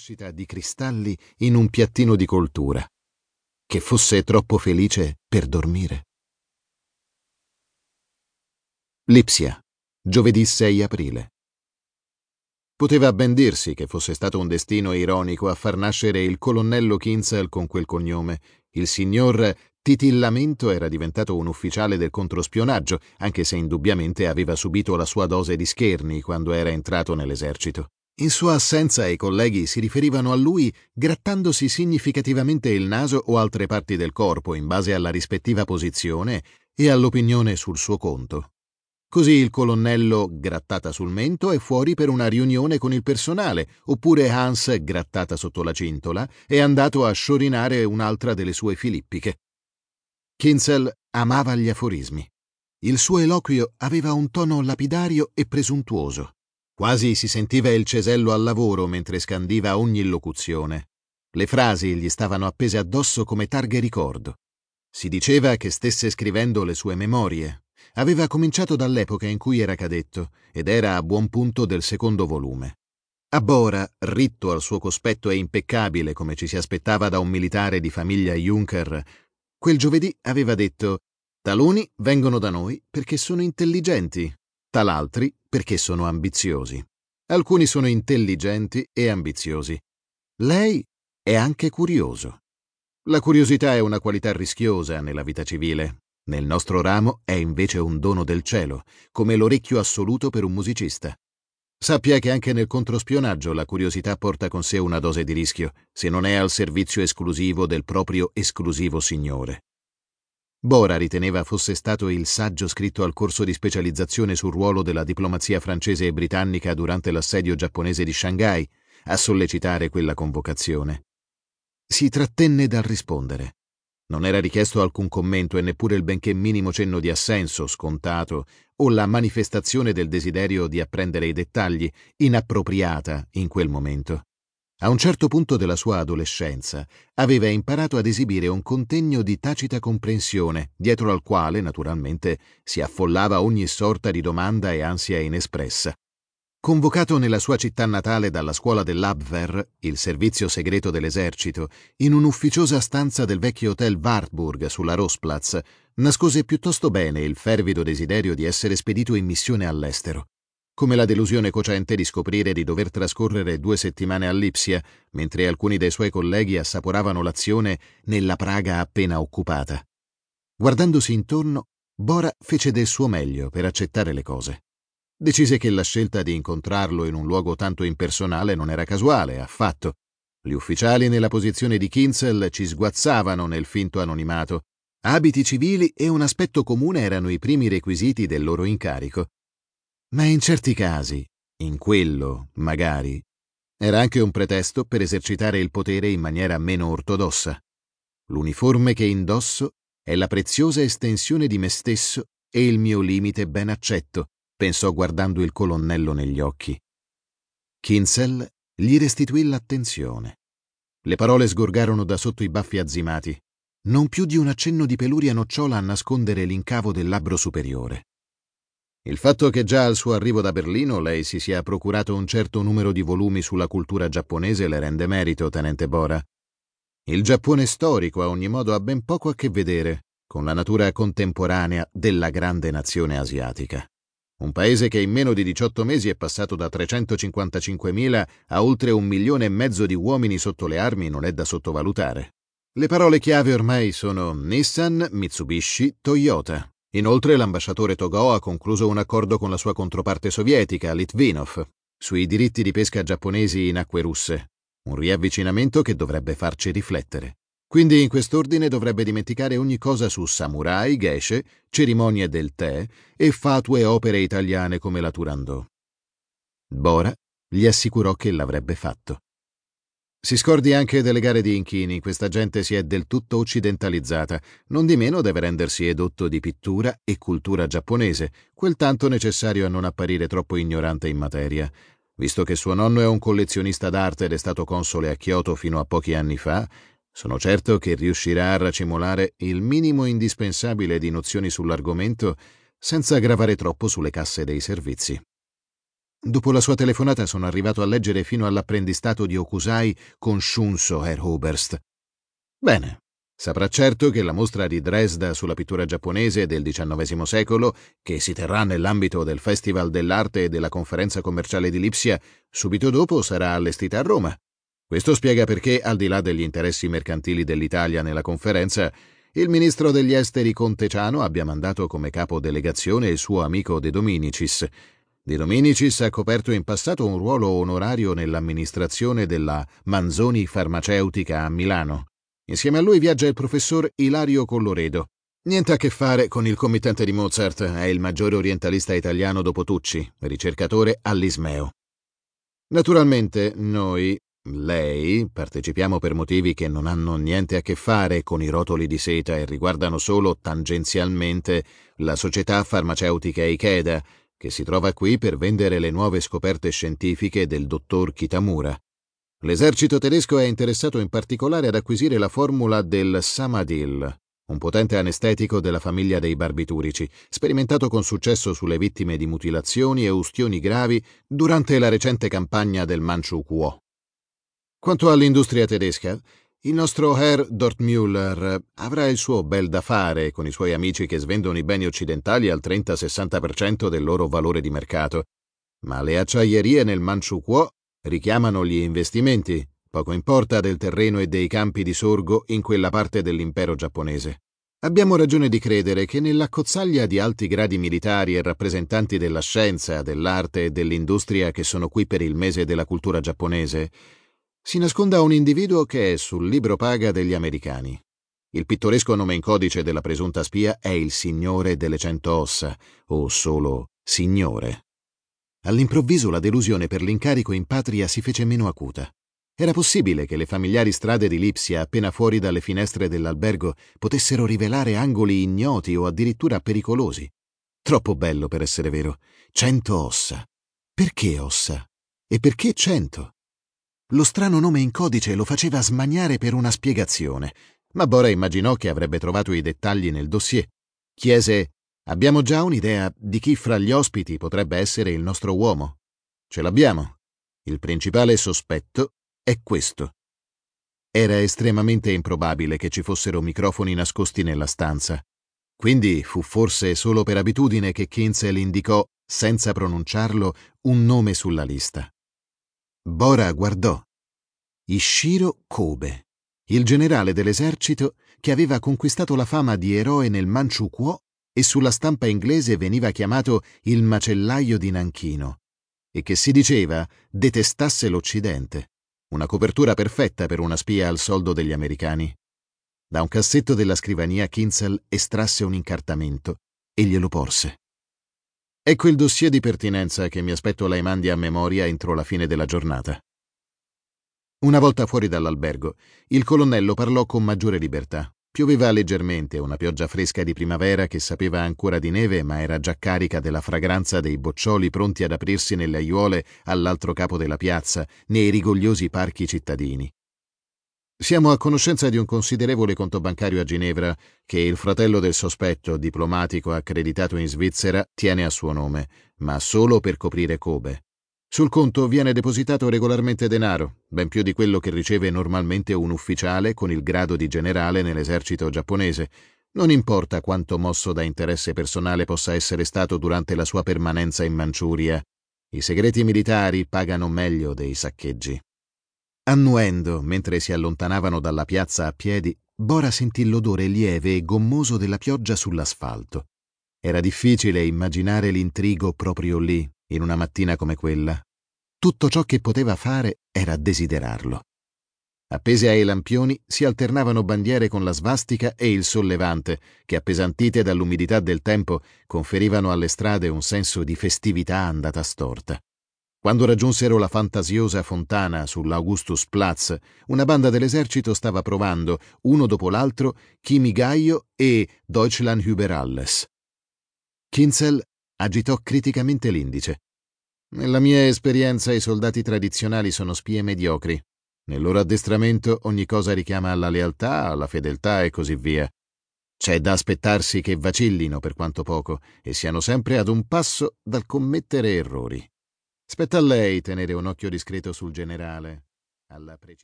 nascita di cristalli in un piattino di coltura, che fosse troppo felice per dormire. Lipsia, giovedì 6 aprile. Poteva ben dirsi che fosse stato un destino ironico a far nascere il colonnello Kinzel con quel cognome. Il signor Titillamento era diventato un ufficiale del controspionaggio, anche se indubbiamente aveva subito la sua dose di scherni quando era entrato nell'esercito. In sua assenza i colleghi si riferivano a lui grattandosi significativamente il naso o altre parti del corpo in base alla rispettiva posizione e all'opinione sul suo conto. Così il colonnello, grattata sul mento, è fuori per una riunione con il personale, oppure Hans, grattata sotto la cintola, è andato a sciorinare un'altra delle sue filippiche. Kinzel amava gli aforismi. Il suo eloquio aveva un tono lapidario e presuntuoso. Quasi si sentiva il cesello al lavoro mentre scandiva ogni locuzione. Le frasi gli stavano appese addosso come targhe ricordo. Si diceva che stesse scrivendo le sue memorie. Aveva cominciato dall'epoca in cui era cadetto ed era a buon punto del secondo volume. A Bora, ritto al suo cospetto e impeccabile come ci si aspettava da un militare di famiglia Juncker, quel giovedì aveva detto Taluni vengono da noi perché sono intelligenti, talaltri perché sono ambiziosi. Alcuni sono intelligenti e ambiziosi. Lei è anche curioso. La curiosità è una qualità rischiosa nella vita civile. Nel nostro ramo è invece un dono del cielo, come l'orecchio assoluto per un musicista. Sappia che anche nel controspionaggio la curiosità porta con sé una dose di rischio, se non è al servizio esclusivo del proprio esclusivo signore. Bora riteneva fosse stato il saggio scritto al corso di specializzazione sul ruolo della diplomazia francese e britannica durante l'assedio giapponese di Shanghai a sollecitare quella convocazione. Si trattenne dal rispondere. Non era richiesto alcun commento e neppure il benché minimo cenno di assenso scontato o la manifestazione del desiderio di apprendere i dettagli, inappropriata in quel momento. A un certo punto della sua adolescenza aveva imparato ad esibire un contegno di tacita comprensione, dietro al quale, naturalmente, si affollava ogni sorta di domanda e ansia inespressa. Convocato nella sua città natale dalla scuola dell'Abwehr, il servizio segreto dell'esercito, in un'ufficiosa stanza del vecchio hotel Wartburg sulla Rossplatz, nascose piuttosto bene il fervido desiderio di essere spedito in missione all'estero come la delusione cocente di scoprire di dover trascorrere due settimane a Lipsia, mentre alcuni dei suoi colleghi assaporavano l'azione nella Praga appena occupata. Guardandosi intorno, Bora fece del suo meglio per accettare le cose. Decise che la scelta di incontrarlo in un luogo tanto impersonale non era casuale, affatto. Gli ufficiali nella posizione di Kinzel ci sguazzavano nel finto anonimato. Abiti civili e un aspetto comune erano i primi requisiti del loro incarico. Ma in certi casi, in quello, magari, era anche un pretesto per esercitare il potere in maniera meno ortodossa. L'uniforme che indosso è la preziosa estensione di me stesso e il mio limite ben accetto, pensò guardando il colonnello negli occhi. Kinzel gli restituì l'attenzione. Le parole sgorgarono da sotto i baffi azzimati, non più di un accenno di peluria nocciola a nascondere l'incavo del labbro superiore. Il fatto che già al suo arrivo da Berlino lei si sia procurato un certo numero di volumi sulla cultura giapponese le rende merito, tenente Bora. Il Giappone storico a ogni modo ha ben poco a che vedere con la natura contemporanea della grande nazione asiatica. Un paese che in meno di 18 mesi è passato da 355.000 a oltre un milione e mezzo di uomini sotto le armi non è da sottovalutare. Le parole chiave ormai sono Nissan, Mitsubishi, Toyota. Inoltre l'ambasciatore Togò ha concluso un accordo con la sua controparte sovietica, Litvinov, sui diritti di pesca giapponesi in acque russe, un riavvicinamento che dovrebbe farci riflettere. Quindi in quest'ordine dovrebbe dimenticare ogni cosa su samurai, geshe, cerimonie del tè e fatue opere italiane come la Turandot. Bora gli assicurò che l'avrebbe fatto. Si scordi anche delle gare di inchini, questa gente si è del tutto occidentalizzata, non di meno deve rendersi edotto di pittura e cultura giapponese, quel tanto necessario a non apparire troppo ignorante in materia. Visto che suo nonno è un collezionista d'arte ed è stato console a Kyoto fino a pochi anni fa, sono certo che riuscirà a racimolare il minimo indispensabile di nozioni sull'argomento senza gravare troppo sulle casse dei servizi. Dopo la sua telefonata sono arrivato a leggere fino all'apprendistato di Okusai con Shunso Herr Oberst. Bene, Saprà certo che la mostra di Dresda sulla pittura giapponese del XIX secolo, che si terrà nell'ambito del Festival dell'Arte e della Conferenza commerciale di Lipsia, subito dopo sarà allestita a Roma. Questo spiega perché, al di là degli interessi mercantili dell'Italia nella conferenza, il ministro degli esteri Conteciano abbia mandato come capo delegazione il suo amico De Dominicis. De Dominicis ha coperto in passato un ruolo onorario nell'amministrazione della Manzoni Farmaceutica a Milano. Insieme a lui viaggia il professor Ilario Colloredo. Niente a che fare con il committente di Mozart, è il maggiore orientalista italiano dopo Tucci, ricercatore all'Ismeo. Naturalmente noi, lei, partecipiamo per motivi che non hanno niente a che fare con i rotoli di seta e riguardano solo tangenzialmente la società farmaceutica Ikeda, che si trova qui per vendere le nuove scoperte scientifiche del dottor Kitamura. L'esercito tedesco è interessato in particolare ad acquisire la formula del Samadil, un potente anestetico della famiglia dei barbiturici, sperimentato con successo sulle vittime di mutilazioni e ustioni gravi durante la recente campagna del Manchukuo. Quanto all'industria tedesca, il nostro Herr Dortmüller avrà il suo bel da fare con i suoi amici che svendono i beni occidentali al 30-60% del loro valore di mercato, ma le acciaierie nel Manchukuo Richiamano gli investimenti, poco importa del terreno e dei campi di sorgo in quella parte dell'impero giapponese. Abbiamo ragione di credere che nella cozzaglia di alti gradi militari e rappresentanti della scienza, dell'arte e dell'industria che sono qui per il mese della cultura giapponese, si nasconda un individuo che è sul libro paga degli americani. Il pittoresco nome in codice della presunta spia è il Signore delle Cento Ossa, o solo Signore. All'improvviso la delusione per l'incarico in patria si fece meno acuta. Era possibile che le familiari strade di Lipsia, appena fuori dalle finestre dell'albergo, potessero rivelare angoli ignoti o addirittura pericolosi. Troppo bello per essere vero. Cento ossa. Perché ossa? E perché cento? Lo strano nome in codice lo faceva smaniare per una spiegazione, ma Bora immaginò che avrebbe trovato i dettagli nel dossier. Chiese Abbiamo già un'idea di chi fra gli ospiti potrebbe essere il nostro uomo. Ce l'abbiamo. Il principale sospetto è questo. Era estremamente improbabile che ci fossero microfoni nascosti nella stanza. Quindi fu forse solo per abitudine che Kinzel indicò, senza pronunciarlo, un nome sulla lista. Bora guardò. Ishiro Kobe, il generale dell'esercito che aveva conquistato la fama di eroe nel Manchukuo e sulla stampa inglese veniva chiamato il macellaio di Nanchino, e che si diceva detestasse l'Occidente, una copertura perfetta per una spia al soldo degli americani. Da un cassetto della scrivania Kinzel estrasse un incartamento e glielo porse. Ecco il dossier di pertinenza che mi aspetto lei mandi a memoria entro la fine della giornata. Una volta fuori dall'albergo, il colonnello parlò con maggiore libertà. Pioveva leggermente, una pioggia fresca di primavera che sapeva ancora di neve, ma era già carica della fragranza dei boccioli pronti ad aprirsi nelle aiuole all'altro capo della piazza, nei rigogliosi parchi cittadini. Siamo a conoscenza di un considerevole conto bancario a Ginevra che il fratello del sospetto, diplomatico accreditato in Svizzera, tiene a suo nome, ma solo per coprire Kobe. Sul conto viene depositato regolarmente denaro, ben più di quello che riceve normalmente un ufficiale con il grado di generale nell'esercito giapponese. Non importa quanto mosso da interesse personale possa essere stato durante la sua permanenza in Manciuria, i segreti militari pagano meglio dei saccheggi. Annuendo, mentre si allontanavano dalla piazza a piedi, Bora sentì l'odore lieve e gommoso della pioggia sull'asfalto. Era difficile immaginare l'intrigo proprio lì, in una mattina come quella. Tutto ciò che poteva fare era desiderarlo. Appese ai lampioni si alternavano bandiere con la svastica e il sollevante, che appesantite dall'umidità del tempo conferivano alle strade un senso di festività andata storta. Quando raggiunsero la fantasiosa fontana sull'Augustus Platz, una banda dell'esercito stava provando, uno dopo l'altro, Chimigaio e Deutschland über alles. Kinzel agitò criticamente l'indice. Nella mia esperienza i soldati tradizionali sono spie mediocri. Nel loro addestramento ogni cosa richiama alla lealtà, alla fedeltà e così via. C'è da aspettarsi che vacillino per quanto poco e siano sempre ad un passo dal commettere errori. Spetta a lei tenere un occhio discreto sul generale. Alla precisione.